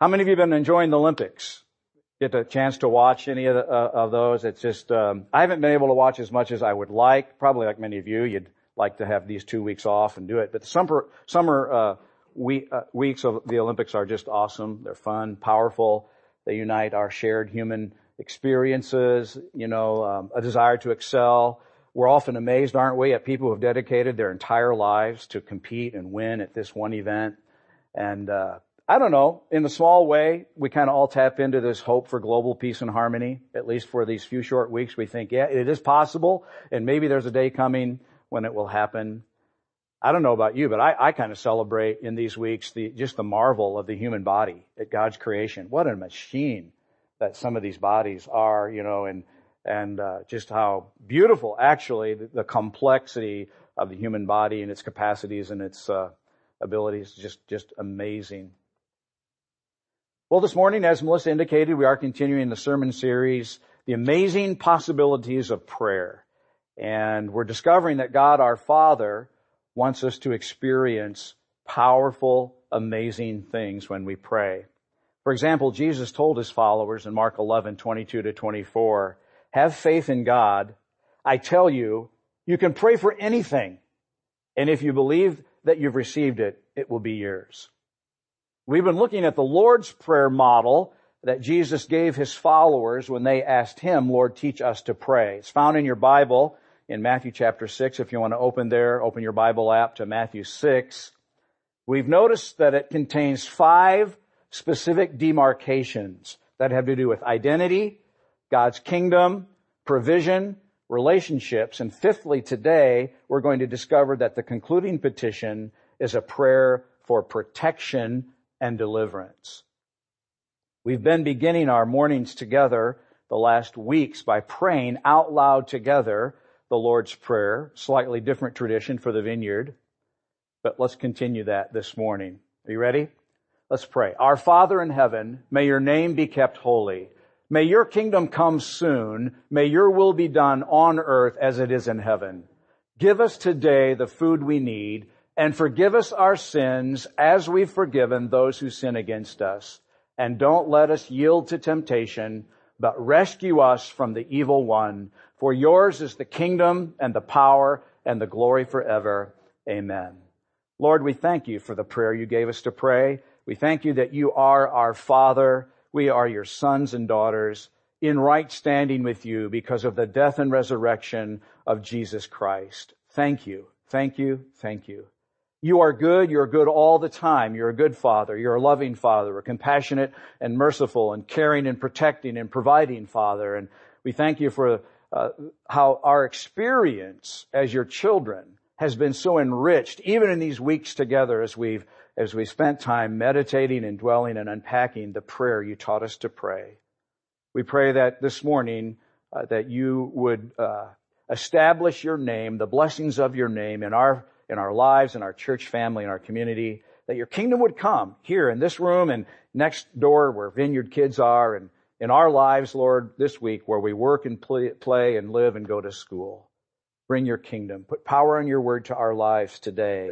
How many of you have been enjoying the Olympics? Get a chance to watch any of, the, uh, of those? It's just, um, I haven't been able to watch as much as I would like. Probably like many of you, you'd like to have these two weeks off and do it. But the summer, summer, uh, week, uh, weeks of the Olympics are just awesome. They're fun, powerful. They unite our shared human experiences, you know, um, a desire to excel. We're often amazed, aren't we, at people who have dedicated their entire lives to compete and win at this one event. And uh, I don't know, in a small way, we kind of all tap into this hope for global peace and harmony, at least for these few short weeks. We think, yeah, it is possible, and maybe there's a day coming when it will happen. I don't know about you, but I, I kind of celebrate in these weeks the, just the marvel of the human body at God's creation. What a machine that some of these bodies are, you know, and, and, uh, just how beautiful actually the, the, complexity of the human body and its capacities and its, uh, abilities. Just, just amazing. Well, this morning, as Melissa indicated, we are continuing the sermon series, The Amazing Possibilities of Prayer. And we're discovering that God our Father wants us to experience powerful, amazing things when we pray. For example, Jesus told his followers in Mark 11, 22 to 24, have faith in God. I tell you, you can pray for anything. And if you believe that you've received it, it will be yours. We've been looking at the Lord's Prayer model that Jesus gave his followers when they asked him, Lord, teach us to pray. It's found in your Bible in Matthew chapter 6. If you want to open there, open your Bible app to Matthew 6. We've noticed that it contains five specific demarcations that have to do with identity, God's kingdom, provision, relationships, and fifthly today we're going to discover that the concluding petition is a prayer for protection and deliverance. We've been beginning our mornings together the last weeks by praying out loud together the Lord's Prayer, slightly different tradition for the vineyard, but let's continue that this morning. Are you ready? Let's pray. Our Father in heaven, may your name be kept holy. May your kingdom come soon. May your will be done on earth as it is in heaven. Give us today the food we need and forgive us our sins as we've forgiven those who sin against us. And don't let us yield to temptation, but rescue us from the evil one. For yours is the kingdom and the power and the glory forever. Amen. Lord, we thank you for the prayer you gave us to pray. We thank you that you are our Father. We are your sons and daughters in right standing with you because of the death and resurrection of Jesus Christ. Thank you. Thank you. Thank you. You are good. You're good all the time. You're a good father. You're a loving father, a compassionate and merciful and caring and protecting and providing father. And we thank you for uh, how our experience as your children has been so enriched, even in these weeks together as we've as we spent time meditating and dwelling and unpacking the prayer you taught us to pray. We pray that this morning uh, that you would uh, establish your name, the blessings of your name in our in our lives, in our church family, in our community. That your kingdom would come here in this room and next door where Vineyard kids are, and in our lives, Lord, this week where we work and play, and live and go to school. Bring your kingdom. Put power on your word to our lives today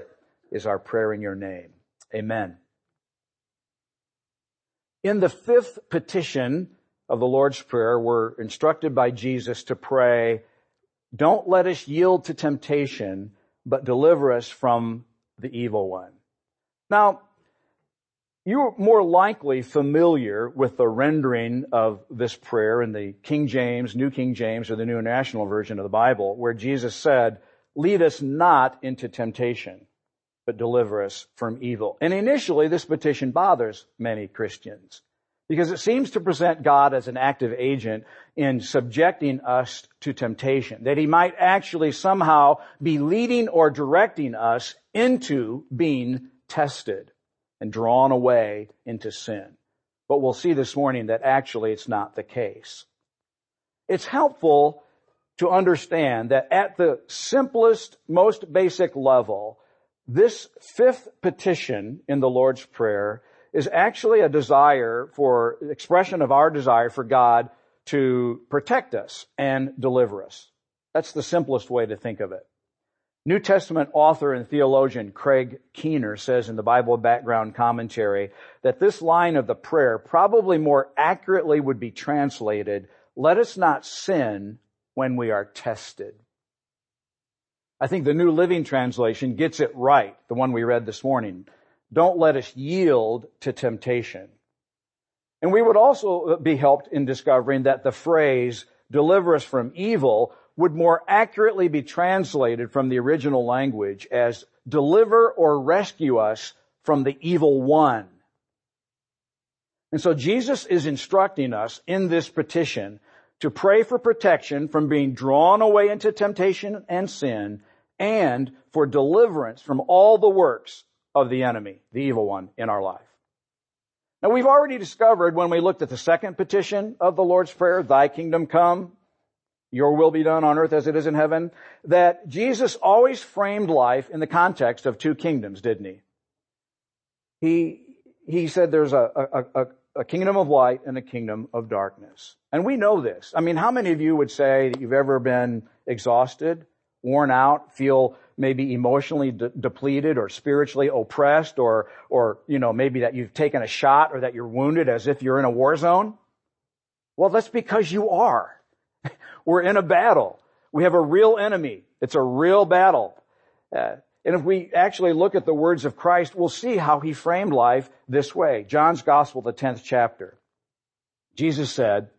is our prayer in your name. Amen. In the fifth petition of the Lord's Prayer, we're instructed by Jesus to pray, don't let us yield to temptation, but deliver us from the evil one. Now, you're more likely familiar with the rendering of this prayer in the King James, New King James, or the New International Version of the Bible, where Jesus said, lead us not into temptation, but deliver us from evil. And initially, this petition bothers many Christians because it seems to present God as an active agent in subjecting us to temptation, that he might actually somehow be leading or directing us into being tested and drawn away into sin. But we'll see this morning that actually it's not the case. It's helpful to understand that at the simplest, most basic level, this fifth petition in the Lord's Prayer is actually a desire for, expression of our desire for God to protect us and deliver us. That's the simplest way to think of it. New Testament author and theologian Craig Keener says in the Bible background commentary that this line of the prayer probably more accurately would be translated, let us not sin when we are tested. I think the New Living Translation gets it right, the one we read this morning. Don't let us yield to temptation. And we would also be helped in discovering that the phrase, deliver us from evil, would more accurately be translated from the original language as deliver or rescue us from the evil one. And so Jesus is instructing us in this petition to pray for protection from being drawn away into temptation and sin and for deliverance from all the works of the enemy, the evil one in our life. Now we've already discovered when we looked at the second petition of the Lord's Prayer, thy kingdom come, your will be done on earth as it is in heaven, that Jesus always framed life in the context of two kingdoms, didn't he? He, he said there's a, a, a, a kingdom of light and a kingdom of darkness. And we know this. I mean, how many of you would say that you've ever been exhausted, worn out, feel maybe emotionally de- depleted or spiritually oppressed or, or, you know, maybe that you've taken a shot or that you're wounded as if you're in a war zone? Well, that's because you are. We're in a battle. We have a real enemy. It's a real battle. Uh, and if we actually look at the words of Christ, we'll see how he framed life this way. John's Gospel, the 10th chapter. Jesus said,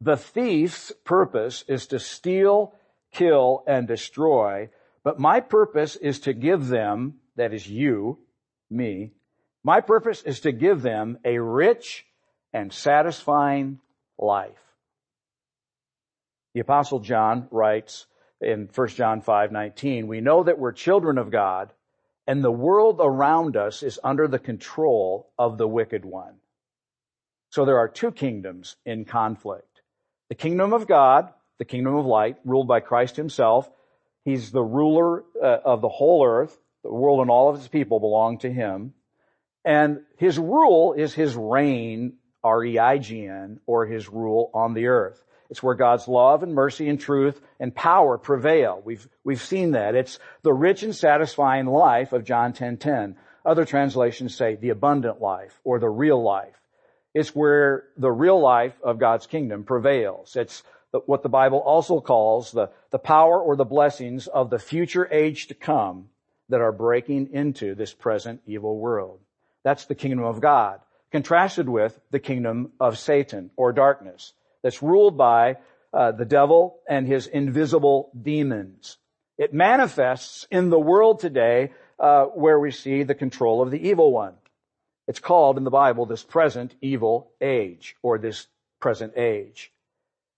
the thief's purpose is to steal, kill, and destroy, but my purpose is to give them, that is you, me, my purpose is to give them a rich and satisfying life. The apostle John writes in 1 John 5:19, we know that we're children of God and the world around us is under the control of the wicked one. So there are two kingdoms in conflict. The kingdom of God, the kingdom of light, ruled by Christ himself. He's the ruler uh, of the whole earth. The world and all of its people belong to him. And his rule is his reign, R-E-I-G-N, or his rule on the earth. It's where God's love and mercy and truth and power prevail. We've, we've seen that. It's the rich and satisfying life of John 10:10. 10, 10. Other translations say the abundant life or the real life. It's where the real life of God's kingdom prevails. It's what the Bible also calls the, the power or the blessings of the future age to come that are breaking into this present evil world. That's the kingdom of God, contrasted with the kingdom of Satan or darkness that's ruled by uh, the devil and his invisible demons. It manifests in the world today uh, where we see the control of the evil one. It's called in the Bible this present evil age or this present age.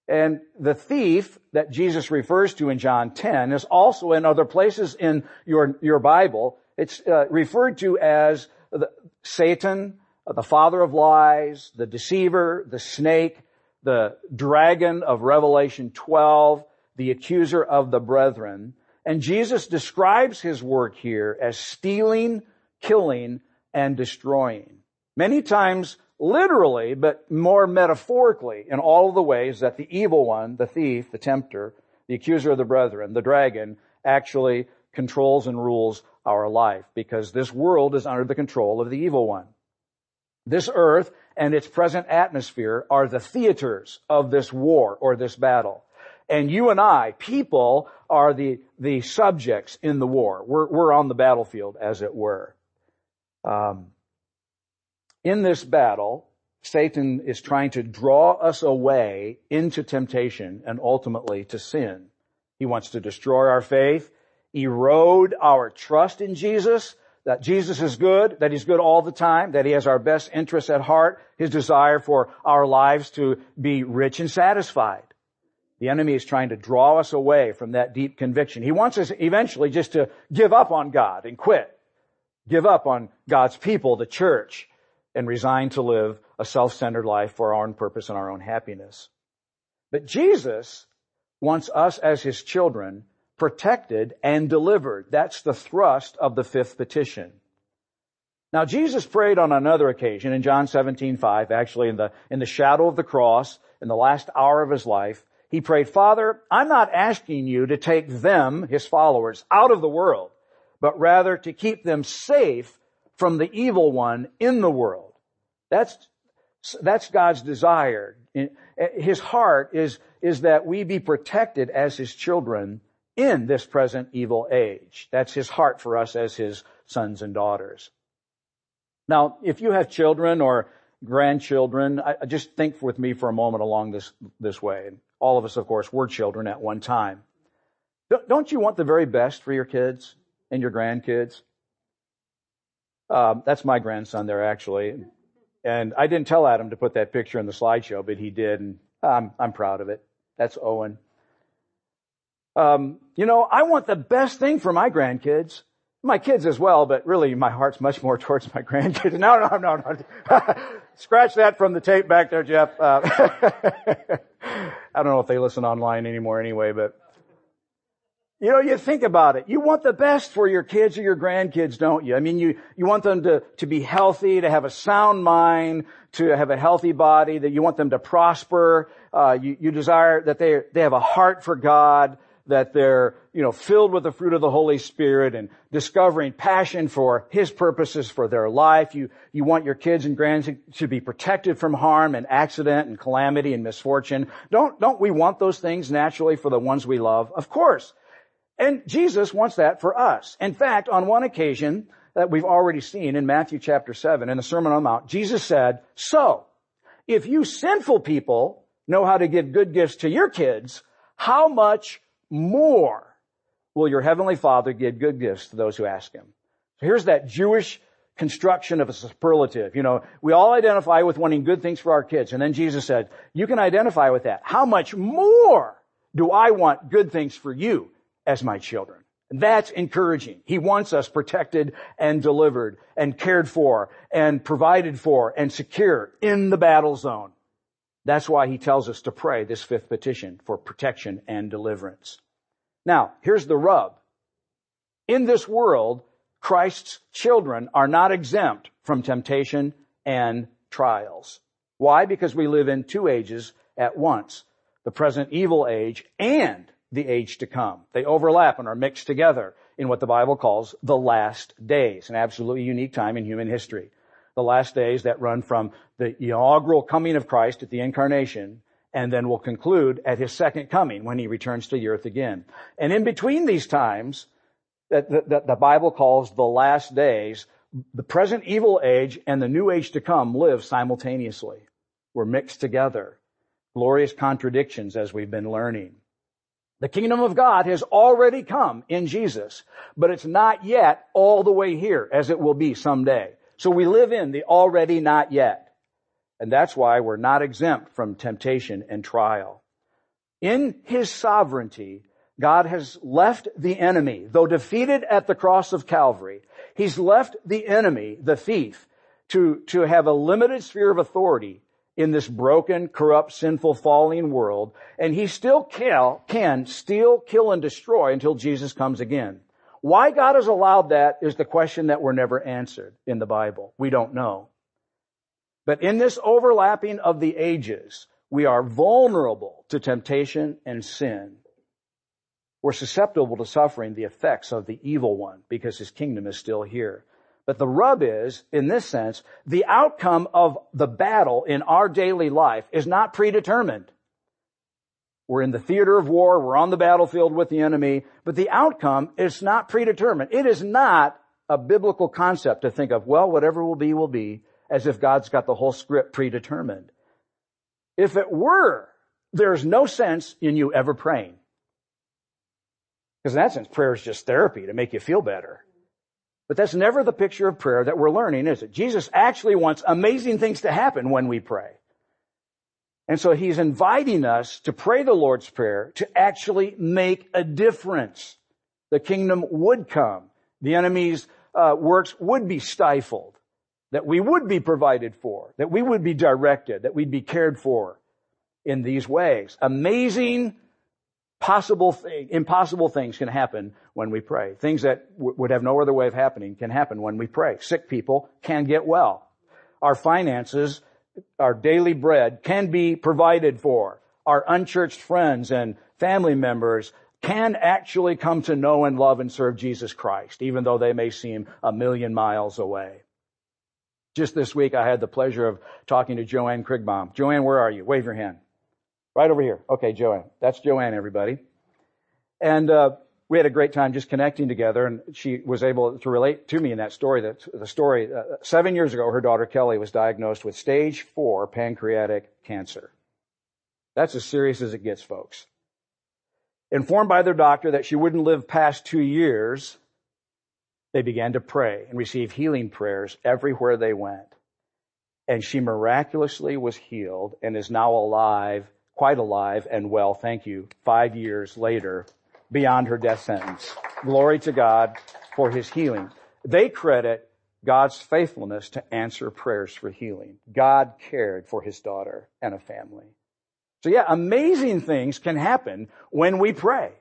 And the thief that Jesus refers to in John 10 is also in other places in your, your Bible. It's uh, referred to as the, Satan, the father of lies, the deceiver, the snake, the dragon of Revelation 12, the accuser of the brethren. And Jesus describes his work here as stealing, killing, and destroying. Many times literally, but more metaphorically in all of the ways that the evil one, the thief, the tempter, the accuser of the brethren, the dragon, actually controls and rules our life because this world is under the control of the evil one. This earth and its present atmosphere are the theaters of this war or this battle. And you and I, people, are the, the subjects in the war. We're, we're on the battlefield, as it were. Um, in this battle, Satan is trying to draw us away into temptation and ultimately to sin. He wants to destroy our faith, erode our trust in Jesus, that Jesus is good, that He's good all the time, that He has our best interests at heart, His desire for our lives to be rich and satisfied. The enemy is trying to draw us away from that deep conviction. He wants us eventually just to give up on God and quit. Give up on God's people, the church, and resigned to live a self-centered life for our own purpose and our own happiness. But Jesus wants us as His children protected and delivered. That's the thrust of the fifth petition. Now Jesus prayed on another occasion in John 17, 5, actually in the, in the shadow of the cross, in the last hour of his life, He prayed, Father, I'm not asking you to take them, his followers, out of the world, but rather to keep them safe from the evil one in the world. That's, that's God's desire. His heart is, is that we be protected as his children in this present evil age. That's his heart for us as his sons and daughters. Now, if you have children or grandchildren, I, just think with me for a moment along this, this way. All of us, of course, were children at one time. Don't you want the very best for your kids and your grandkids? Um, that's my grandson there, actually. And I didn't tell Adam to put that picture in the slideshow, but he did, and I'm, I'm proud of it. That's Owen. Um, you know, I want the best thing for my grandkids my kids as well, but really my heart's much more towards my grandkids. No, no, no, no. Scratch that from the tape back there, Jeff. Uh, I don't know if they listen online anymore anyway, but you know, you think about it. You want the best for your kids or your grandkids, don't you? I mean, you, you want them to, to be healthy, to have a sound mind, to have a healthy body, that you want them to prosper. Uh, you, you desire that they, they have a heart for God, that they're, you know, filled with the fruit of the Holy Spirit and discovering passion for His purposes for their life. You, you want your kids and grandkids to be protected from harm and accident and calamity and misfortune. Don't, don't we want those things naturally for the ones we love? Of course. And Jesus wants that for us. In fact, on one occasion that we've already seen in Matthew chapter 7 in the Sermon on the Mount, Jesus said, so, if you sinful people know how to give good gifts to your kids, how much more will your heavenly father give good gifts to those who ask him. So here's that Jewish construction of a superlative. You know, we all identify with wanting good things for our kids. And then Jesus said, you can identify with that. How much more do I want good things for you as my children? That's encouraging. He wants us protected and delivered and cared for and provided for and secure in the battle zone. That's why he tells us to pray this fifth petition for protection and deliverance. Now, here's the rub. In this world, Christ's children are not exempt from temptation and trials. Why? Because we live in two ages at once. The present evil age and the age to come. They overlap and are mixed together in what the Bible calls the last days, an absolutely unique time in human history the last days that run from the inaugural coming of Christ at the incarnation and then will conclude at his second coming when he returns to the earth again. And in between these times that the, that the Bible calls the last days, the present evil age and the new age to come live simultaneously. We're mixed together. Glorious contradictions as we've been learning. The kingdom of God has already come in Jesus, but it's not yet all the way here as it will be someday. So we live in the already not yet. And that's why we're not exempt from temptation and trial. In His sovereignty, God has left the enemy, though defeated at the cross of Calvary, He's left the enemy, the thief, to, to have a limited sphere of authority in this broken, corrupt, sinful, falling world, and he still can, can steal, kill, and destroy until Jesus comes again. Why God has allowed that is the question that we're never answered in the Bible. We don't know. But in this overlapping of the ages, we are vulnerable to temptation and sin. We're susceptible to suffering the effects of the evil one because his kingdom is still here. But the rub is, in this sense, the outcome of the battle in our daily life is not predetermined. We're in the theater of war. We're on the battlefield with the enemy. But the outcome is not predetermined. It is not a biblical concept to think of, well, whatever will be, will be, as if God's got the whole script predetermined. If it were, there's no sense in you ever praying. Because in that sense, prayer is just therapy to make you feel better. But that's never the picture of prayer that we're learning, is it? Jesus actually wants amazing things to happen when we pray. And so he's inviting us to pray the Lord's Prayer to actually make a difference. The kingdom would come. The enemy's uh, works would be stifled. That we would be provided for. That we would be directed. That we'd be cared for in these ways. Amazing, possible, impossible things can happen when we pray. Things that w- would have no other way of happening can happen when we pray. Sick people can get well. Our finances our daily bread can be provided for. our unchurched friends and family members can actually come to know and love and serve Jesus Christ, even though they may seem a million miles away. Just this week, I had the pleasure of talking to Joanne Krigbaum. Joanne, where are you? Wave your hand. Right over here. Okay, Joanne. That's Joanne, everybody. And uh, we had a great time just connecting together, and she was able to relate to me in that story. That the story uh, seven years ago, her daughter Kelly was diagnosed with stage four pancreatic cancer. That's as serious as it gets, folks. Informed by their doctor that she wouldn't live past two years, they began to pray and receive healing prayers everywhere they went. And she miraculously was healed and is now alive, quite alive and well, thank you, five years later, beyond her death sentence. Glory to God for his healing. They credit God's faithfulness to answer prayers for healing. God cared for his daughter and a family. So yeah, amazing things can happen when we pray.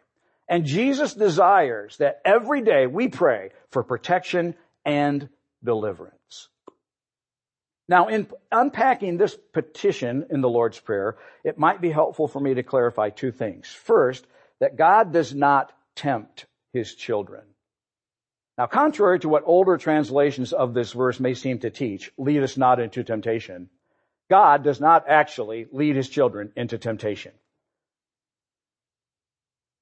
And Jesus desires that every day we pray for protection and deliverance. Now, in unpacking this petition in the Lord's Prayer, it might be helpful for me to clarify two things. First, that God does not tempt his children. Now, contrary to what older translations of this verse may seem to teach, lead us not into temptation. God does not actually lead his children into temptation.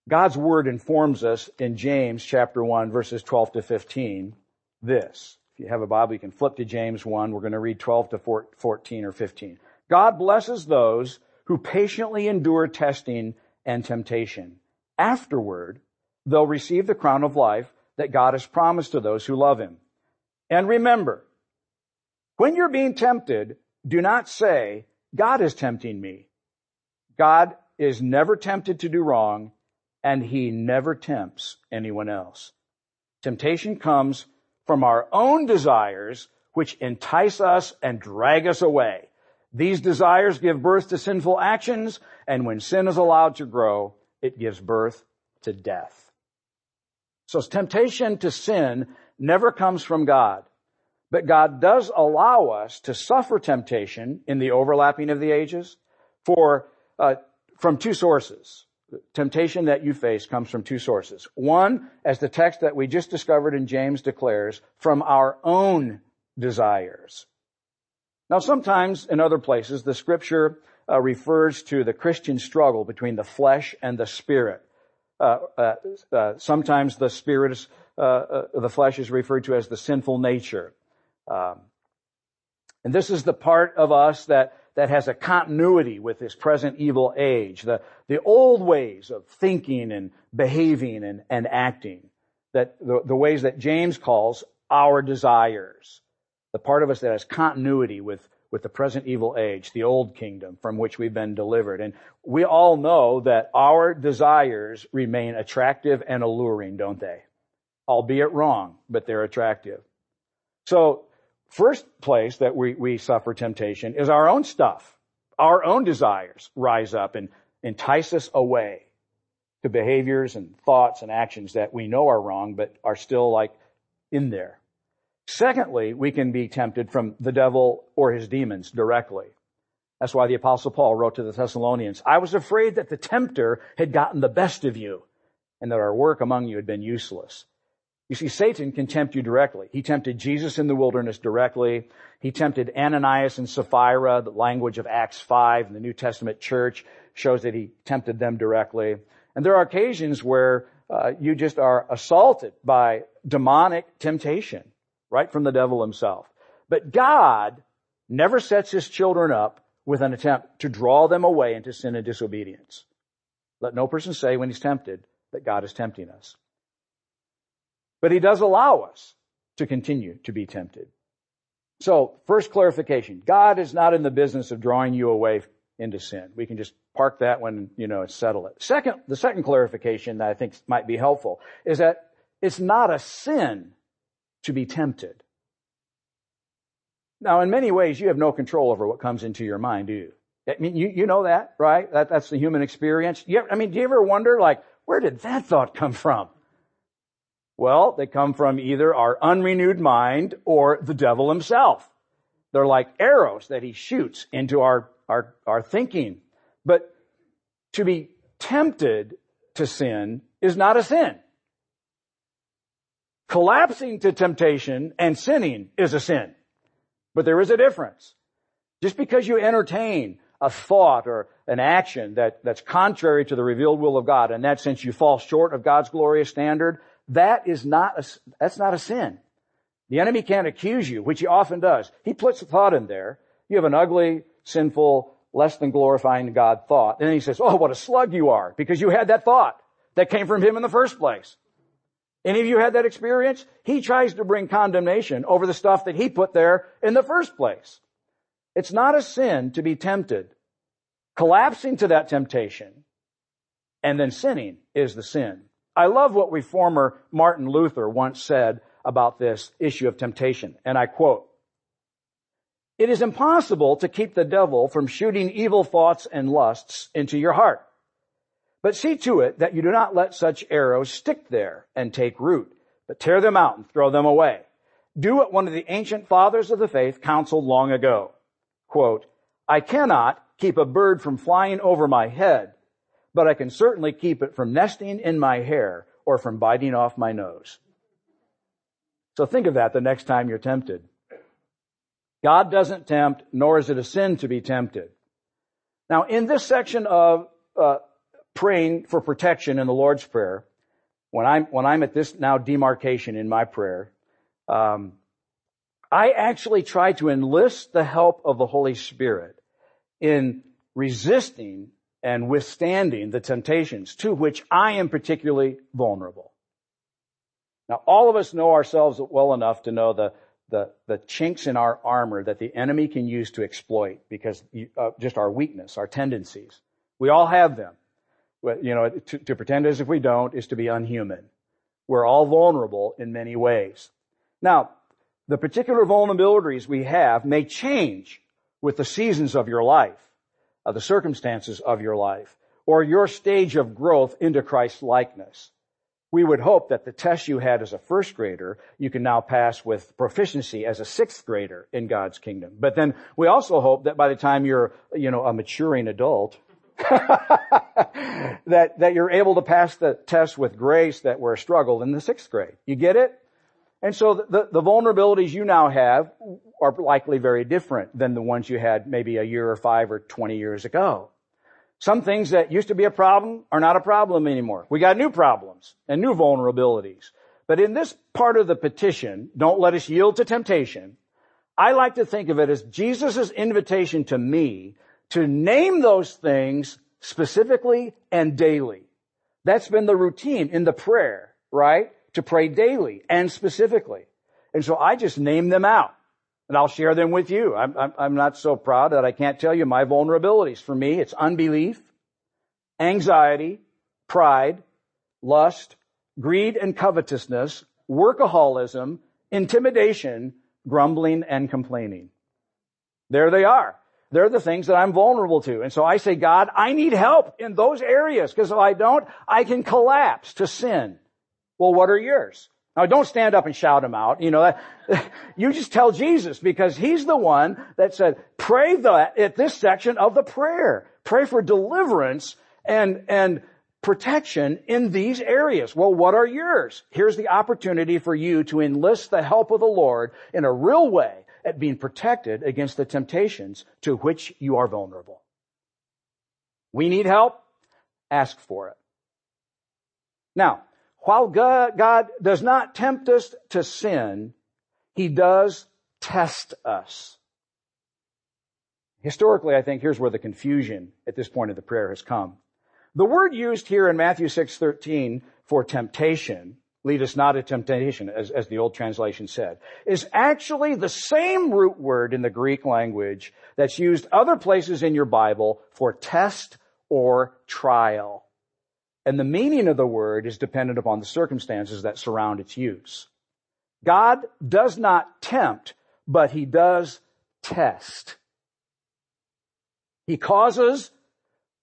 God's word informs us in James chapter 1 verses 12 to 15 this. You have a Bible, you can flip to James 1. We're going to read 12 to 14 or 15. God blesses those who patiently endure testing and temptation. Afterward, they'll receive the crown of life that God has promised to those who love him. And remember, when you're being tempted, do not say, God is tempting me. God is never tempted to do wrong and he never tempts anyone else. Temptation comes from our own desires, which entice us and drag us away. These desires give birth to sinful actions, and when sin is allowed to grow, it gives birth to death. So temptation to sin never comes from God. But God does allow us to suffer temptation in the overlapping of the ages for, uh, from two sources temptation that you face comes from two sources. One, as the text that we just discovered in James declares, from our own desires. Now sometimes in other places the scripture uh, refers to the Christian struggle between the flesh and the spirit. Uh, uh, uh sometimes the spirit is, uh, uh, the flesh is referred to as the sinful nature. Um, and this is the part of us that that has a continuity with this present evil age, the, the old ways of thinking and behaving and, and acting, that the, the ways that James calls our desires, the part of us that has continuity with, with the present evil age, the old kingdom from which we've been delivered. And we all know that our desires remain attractive and alluring, don't they? Albeit wrong, but they're attractive. So First place that we, we suffer temptation is our own stuff. Our own desires rise up and entice us away to behaviors and thoughts and actions that we know are wrong, but are still like in there. Secondly, we can be tempted from the devil or his demons directly. That's why the apostle Paul wrote to the Thessalonians, I was afraid that the tempter had gotten the best of you and that our work among you had been useless. You see, Satan can tempt you directly. He tempted Jesus in the wilderness directly. He tempted Ananias and Sapphira, the language of Acts 5 in the New Testament church shows that he tempted them directly. And there are occasions where uh, you just are assaulted by demonic temptation, right from the devil himself. But God never sets his children up with an attempt to draw them away into sin and disobedience. Let no person say when he's tempted that God is tempting us. But he does allow us to continue to be tempted. So, first clarification. God is not in the business of drawing you away into sin. We can just park that one, you know, and settle it. Second, the second clarification that I think might be helpful is that it's not a sin to be tempted. Now, in many ways, you have no control over what comes into your mind, do you? I mean, you, you know that, right? That, that's the human experience. You I mean, do you ever wonder, like, where did that thought come from? Well, they come from either our unrenewed mind or the devil himself. They're like arrows that he shoots into our, our, our thinking. But to be tempted to sin is not a sin. Collapsing to temptation and sinning is a sin. But there is a difference. Just because you entertain a thought or an action that, that's contrary to the revealed will of God, in that sense you fall short of God's glorious standard, that is not a, that's not a sin. The enemy can't accuse you, which he often does. He puts a thought in there. You have an ugly, sinful, less than glorifying God thought. And then he says, oh, what a slug you are, because you had that thought that came from him in the first place. Any of you had that experience? He tries to bring condemnation over the stuff that he put there in the first place. It's not a sin to be tempted. Collapsing to that temptation and then sinning is the sin. I love what reformer Martin Luther once said about this issue of temptation, and I quote, It is impossible to keep the devil from shooting evil thoughts and lusts into your heart. But see to it that you do not let such arrows stick there and take root, but tear them out and throw them away. Do what one of the ancient fathers of the faith counseled long ago. Quote, I cannot keep a bird from flying over my head, but I can certainly keep it from nesting in my hair or from biting off my nose. So think of that the next time you're tempted. God doesn't tempt, nor is it a sin to be tempted. Now, in this section of uh, praying for protection in the Lord's Prayer, when I'm, when I'm at this now demarcation in my prayer, um, I actually try to enlist the help of the Holy Spirit in resisting and withstanding the temptations to which I am particularly vulnerable. Now, all of us know ourselves well enough to know the, the, the chinks in our armor that the enemy can use to exploit because uh, just our weakness, our tendencies. We all have them you know, to, to pretend as if we don't is to be unhuman. We're all vulnerable in many ways. Now, the particular vulnerabilities we have may change with the seasons of your life, uh, the circumstances of your life, or your stage of growth into Christ's likeness. We would hope that the test you had as a first grader, you can now pass with proficiency as a sixth grader in God's kingdom. But then we also hope that by the time you're, you know, a maturing adult, that, that you're able to pass the test with grace that were a struggle in the sixth grade. You get it? And so the, the vulnerabilities you now have are likely very different than the ones you had maybe a year or five or 20 years ago. Some things that used to be a problem are not a problem anymore. We got new problems and new vulnerabilities. But in this part of the petition, don't let us yield to temptation. I like to think of it as Jesus' invitation to me to name those things specifically and daily. That's been the routine in the prayer, right? To pray daily and specifically. And so I just name them out and I'll share them with you. I'm, I'm, I'm, not so proud that I can't tell you my vulnerabilities. For me, it's unbelief, anxiety, pride, lust, greed and covetousness, workaholism, intimidation, grumbling and complaining. There they are. They're the things that I'm vulnerable to. And so I say, God, I need help in those areas because if I don't, I can collapse to sin. Well, what are yours? Now don't stand up and shout them out. You know, that, you just tell Jesus because he's the one that said, pray that at this section of the prayer. Pray for deliverance and, and protection in these areas. Well, what are yours? Here's the opportunity for you to enlist the help of the Lord in a real way at being protected against the temptations to which you are vulnerable. We need help. Ask for it. Now, while God, God does not tempt us to sin, He does test us. Historically, I think here's where the confusion at this point of the prayer has come. The word used here in Matthew 6:13 for temptation lead us not to temptation, as, as the old translation said, is actually the same root word in the Greek language that's used other places in your Bible for test or trial. And the meaning of the word is dependent upon the circumstances that surround its use. God does not tempt, but he does test. He causes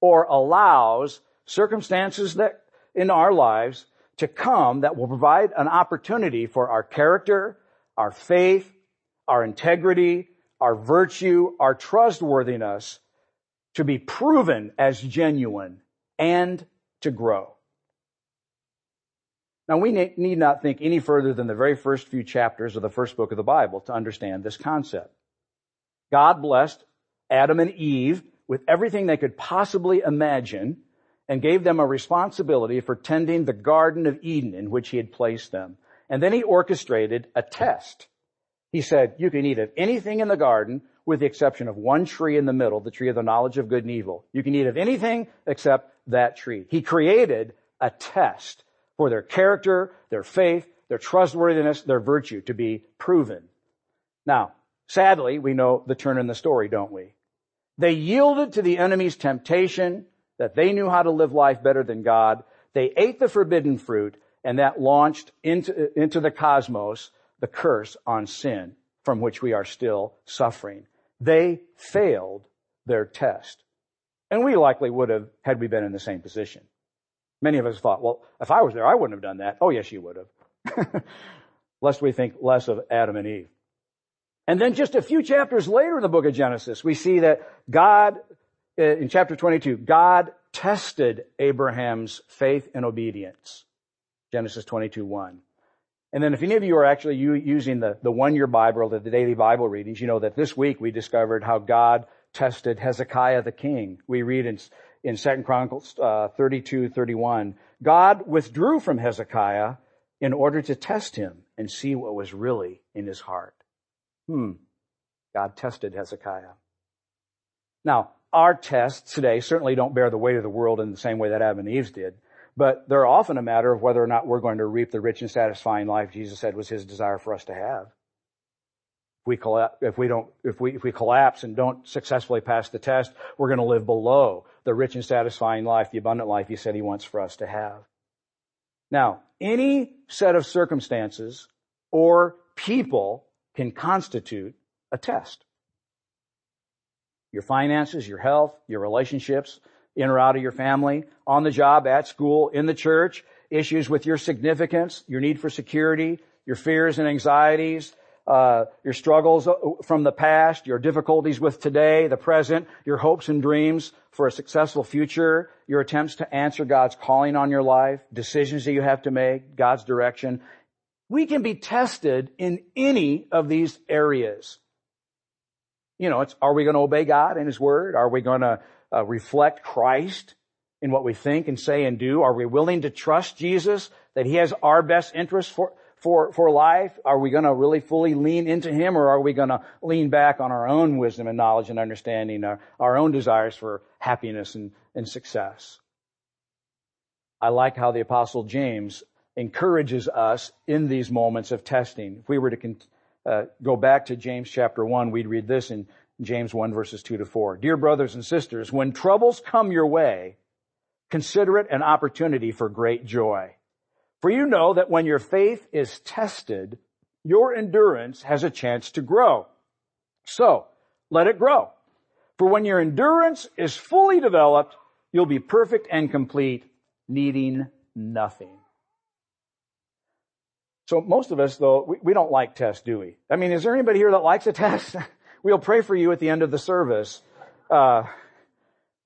or allows circumstances that in our lives to come that will provide an opportunity for our character, our faith, our integrity, our virtue, our trustworthiness to be proven as genuine and to grow. Now we need not think any further than the very first few chapters of the first book of the Bible to understand this concept. God blessed Adam and Eve with everything they could possibly imagine and gave them a responsibility for tending the Garden of Eden in which he had placed them. And then he orchestrated a test. He said, you can eat of anything in the garden with the exception of one tree in the middle, the tree of the knowledge of good and evil. You can eat of anything except that tree. He created a test for their character, their faith, their trustworthiness, their virtue to be proven. Now, sadly, we know the turn in the story, don't we? They yielded to the enemy's temptation that they knew how to live life better than God. They ate the forbidden fruit and that launched into, into the cosmos the curse on sin from which we are still suffering. They failed their test. And we likely would have had we been in the same position. Many of us thought, well, if I was there, I wouldn't have done that. Oh, yes, you would have. Lest we think less of Adam and Eve. And then just a few chapters later in the book of Genesis, we see that God, uh, in chapter 22, God tested Abraham's faith and obedience. Genesis 22, 1. And then if any of you are actually using the, the one-year Bible or the daily Bible readings, you know that this week we discovered how God tested Hezekiah the king. We read in, in 2 Chronicles uh, 32, 31, God withdrew from Hezekiah in order to test him and see what was really in his heart. Hmm. God tested Hezekiah. Now, our tests today certainly don't bear the weight of the world in the same way that Adam and did, but they're often a matter of whether or not we're going to reap the rich and satisfying life Jesus said was his desire for us to have. If we, collapse, if we don't, if we, if we collapse and don't successfully pass the test, we're going to live below the rich and satisfying life, the abundant life he said he wants for us to have. Now, any set of circumstances or people can constitute a test. Your finances, your health, your relationships, in or out of your family, on the job, at school, in the church, issues with your significance, your need for security, your fears and anxieties, uh, your struggles from the past, your difficulties with today, the present, your hopes and dreams for a successful future, your attempts to answer God's calling on your life, decisions that you have to make, God's direction. We can be tested in any of these areas. You know, it's, are we going to obey God and His Word? Are we going to uh, reflect Christ in what we think and say and do? Are we willing to trust Jesus that He has our best interest for, for, for life? Are we going to really fully lean into Him or are we going to lean back on our own wisdom and knowledge and understanding, our, our own desires for happiness and, and success? I like how the apostle James encourages us in these moments of testing. If we were to uh, go back to James chapter 1, we'd read this in James 1 verses 2 to 4. Dear brothers and sisters, when troubles come your way, consider it an opportunity for great joy. For you know that when your faith is tested, your endurance has a chance to grow. So, let it grow. For when your endurance is fully developed, you'll be perfect and complete, needing nothing. So most of us, though, we, we don't like tests, do we? I mean, is there anybody here that likes a test? we'll pray for you at the end of the service. Uh,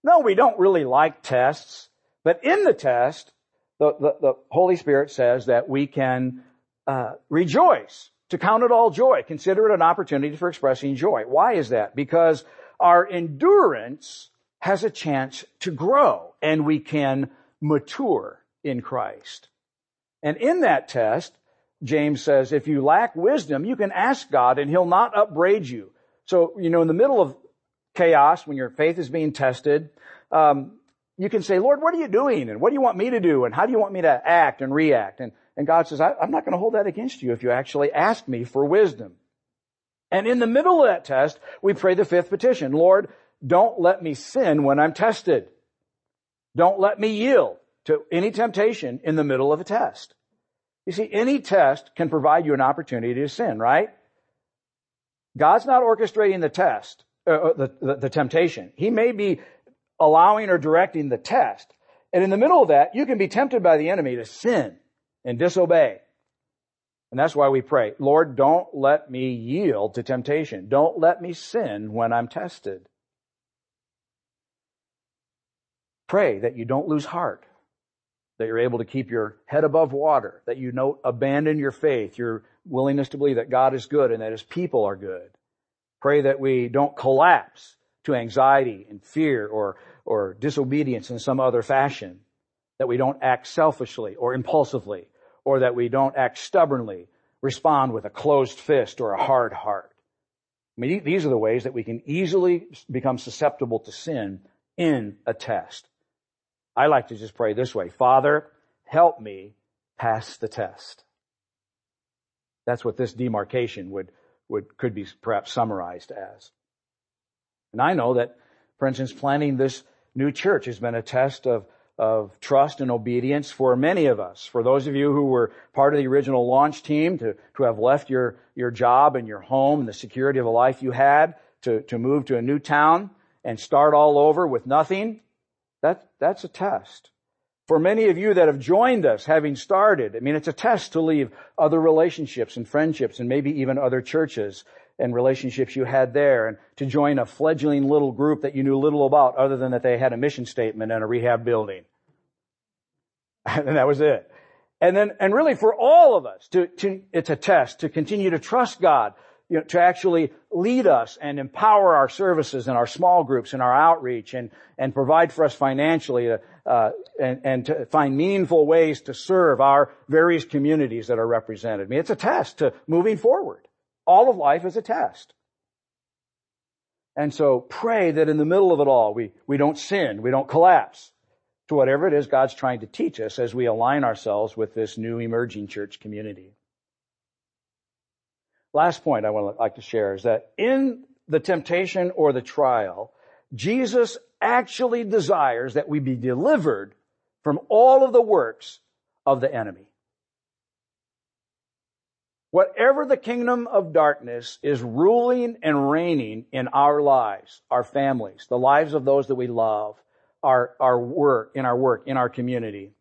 no, we don't really like tests, but in the test, the, the, the Holy Spirit says that we can uh, rejoice, to count it all joy, consider it an opportunity for expressing joy. Why is that? Because our endurance has a chance to grow, and we can mature in Christ. And in that test, James says, if you lack wisdom, you can ask God and he'll not upbraid you. So, you know, in the middle of chaos, when your faith is being tested, um, you can say, Lord, what are you doing? And what do you want me to do? And how do you want me to act and react? And, and God says, I, I'm not going to hold that against you if you actually ask me for wisdom. And in the middle of that test, we pray the fifth petition. Lord, don't let me sin when I'm tested. Don't let me yield to any temptation in the middle of a test. You see, any test can provide you an opportunity to sin, right? God's not orchestrating the test, uh, uh, the, the, the temptation. He may be allowing or directing the test. And in the middle of that, you can be tempted by the enemy to sin and disobey. And that's why we pray, Lord, don't let me yield to temptation. Don't let me sin when I'm tested. Pray that you don't lose heart, that you're able to keep your head above water, that you don't abandon your faith, your willingness to believe that God is good and that His people are good. Pray that we don't collapse to anxiety and fear or, or disobedience in some other fashion, that we don't act selfishly or impulsively, or that we don't act stubbornly, respond with a closed fist or a hard heart. I mean, these are the ways that we can easily become susceptible to sin in a test. I like to just pray this way. Father, help me pass the test. That's what this demarcation would, would, could be perhaps summarized as. And I know that, for instance, planning this new church has been a test of of trust and obedience for many of us. For those of you who were part of the original launch team to, to have left your, your job and your home and the security of a life you had to, to move to a new town and start all over with nothing, that, that's a test. For many of you that have joined us having started, I mean, it's a test to leave other relationships and friendships and maybe even other churches and relationships you had there and to join a fledgling little group that you knew little about other than that they had a mission statement and a rehab building. and that was it. And then, and really for all of us to, to, it's a test to continue to trust God, you know, to actually lead us and empower our services and our small groups and our outreach and, and provide for us financially, uh, uh, and, and to find meaningful ways to serve our various communities that are represented. I mean, it's a test to moving forward. All of life is a test. And so pray that in the middle of it all, we, we don't sin, we don't collapse to whatever it is God's trying to teach us as we align ourselves with this new emerging church community. Last point I would like to share is that in the temptation or the trial, Jesus actually desires that we be delivered from all of the works of the enemy. Whatever the kingdom of darkness is ruling and reigning in our lives, our families, the lives of those that we love, our, our work, in our work, in our community.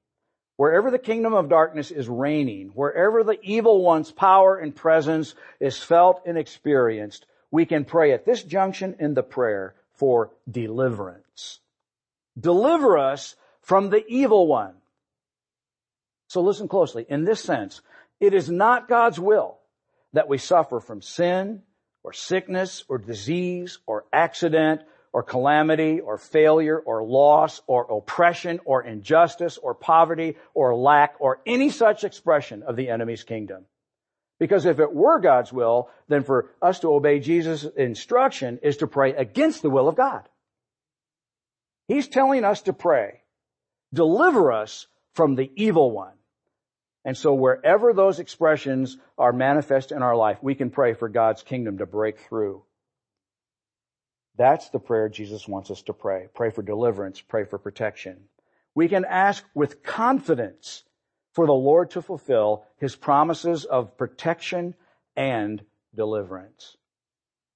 Wherever the kingdom of darkness is reigning, wherever the evil one's power and presence is felt and experienced, we can pray at this junction in the prayer for deliverance. Deliver us from the evil one. So listen closely. In this sense, it is not God's will that we suffer from sin or sickness or disease or accident or calamity or failure or loss or oppression or injustice or poverty or lack or any such expression of the enemy's kingdom. Because if it were God's will, then for us to obey Jesus' instruction is to pray against the will of God. He's telling us to pray, deliver us from the evil one. And so wherever those expressions are manifest in our life, we can pray for God's kingdom to break through. That's the prayer Jesus wants us to pray. Pray for deliverance, pray for protection. We can ask with confidence for the Lord to fulfill his promises of protection and deliverance.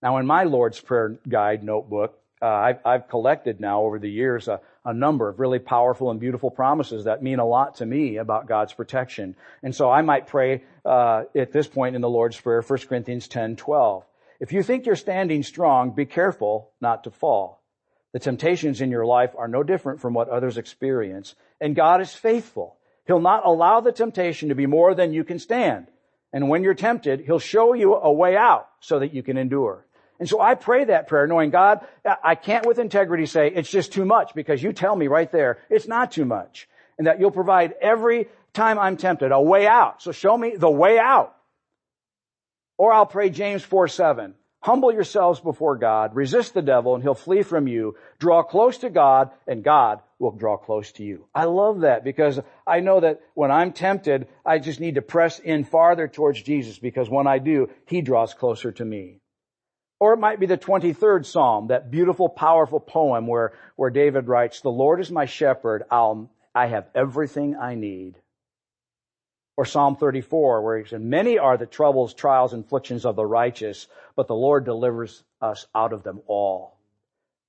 Now in my Lord's Prayer Guide notebook, uh, I've, I've, collected now over the years a, a, number of really powerful and beautiful promises that mean a lot to me about God's protection. And so I might pray uh, at this point in the Lord's Prayer, 1 Corinthians 10, 12. If you think you're standing strong, be careful not to fall. The temptations in your life are no different from what others experience, and God is faithful. He'll not allow the temptation to be more than you can stand. And when you're tempted, He'll show you a way out so that you can endure. And so I pray that prayer knowing God, I can't with integrity say it's just too much because you tell me right there it's not too much. And that you'll provide every time I'm tempted a way out. So show me the way out. Or I'll pray James 4 7. Humble yourselves before God, resist the devil, and he'll flee from you. Draw close to God, and God will draw close to you. I love that because I know that when I'm tempted, I just need to press in farther towards Jesus because when I do, He draws closer to me. Or it might be the 23rd Psalm, that beautiful, powerful poem where, where David writes, the Lord is my shepherd. I'll, I have everything I need. Or Psalm 34, where he said, many are the troubles, trials, and afflictions of the righteous, but the Lord delivers us out of them all.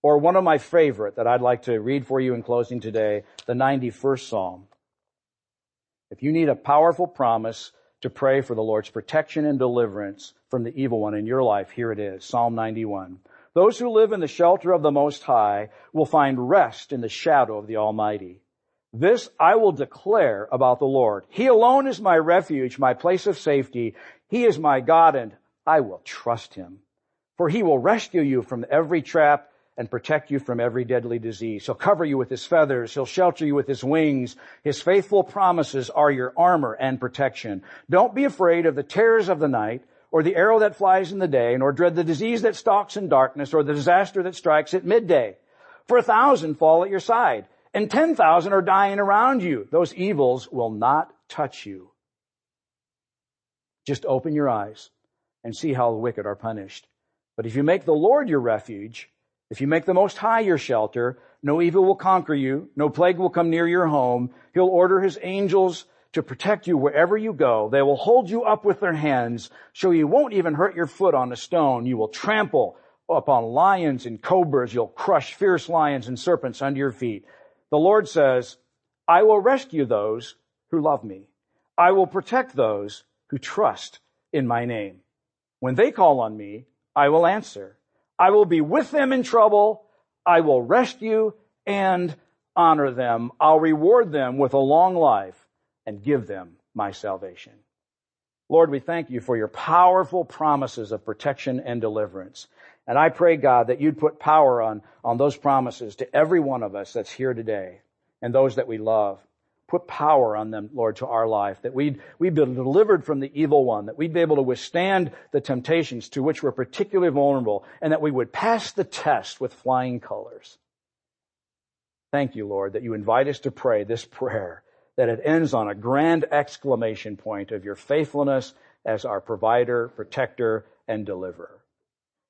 Or one of my favorite that I'd like to read for you in closing today, the 91st Psalm. If you need a powerful promise to pray for the Lord's protection and deliverance from the evil one in your life, here it is, Psalm 91. Those who live in the shelter of the Most High will find rest in the shadow of the Almighty. This I will declare about the Lord. He alone is my refuge, my place of safety. He is my God and I will trust him. For he will rescue you from every trap and protect you from every deadly disease. He'll cover you with his feathers. He'll shelter you with his wings. His faithful promises are your armor and protection. Don't be afraid of the terrors of the night or the arrow that flies in the day, nor dread the disease that stalks in darkness or the disaster that strikes at midday. For a thousand fall at your side and ten thousand are dying around you. Those evils will not touch you. Just open your eyes and see how the wicked are punished. But if you make the Lord your refuge, if you make the Most High your shelter, no evil will conquer you, no plague will come near your home. He'll order his angels to protect you wherever you go. They will hold you up with their hands so you won't even hurt your foot on a stone. You will trample upon lions and cobras. You'll crush fierce lions and serpents under your feet. The Lord says, I will rescue those who love me. I will protect those who trust in my name. When they call on me, I will answer. I will be with them in trouble. I will rescue and honor them. I'll reward them with a long life and give them my salvation. Lord, we thank you for your powerful promises of protection and deliverance. And I pray, God, that you'd put power on, on those promises to every one of us that's here today and those that we love. Put power on them, Lord, to our life, that we'd, we'd be delivered from the evil one, that we'd be able to withstand the temptations to which we're particularly vulnerable, and that we would pass the test with flying colors. Thank you, Lord, that you invite us to pray this prayer, that it ends on a grand exclamation point of your faithfulness as our provider, protector, and deliverer.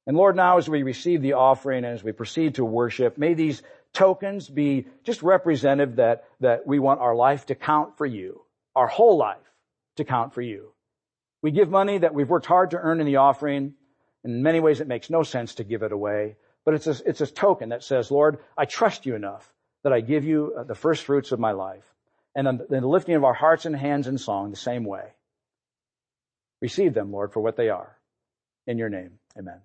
And Lord, now as we receive the offering and as we proceed to worship, may these tokens be just representative that, that we want our life to count for you, our whole life to count for you. We give money that we've worked hard to earn in the offering. In many ways, it makes no sense to give it away, but it's a, it's a token that says, Lord, I trust you enough that I give you uh, the first fruits of my life. And the lifting of our hearts and hands in song the same way. Receive them, Lord, for what they are. In your name, amen.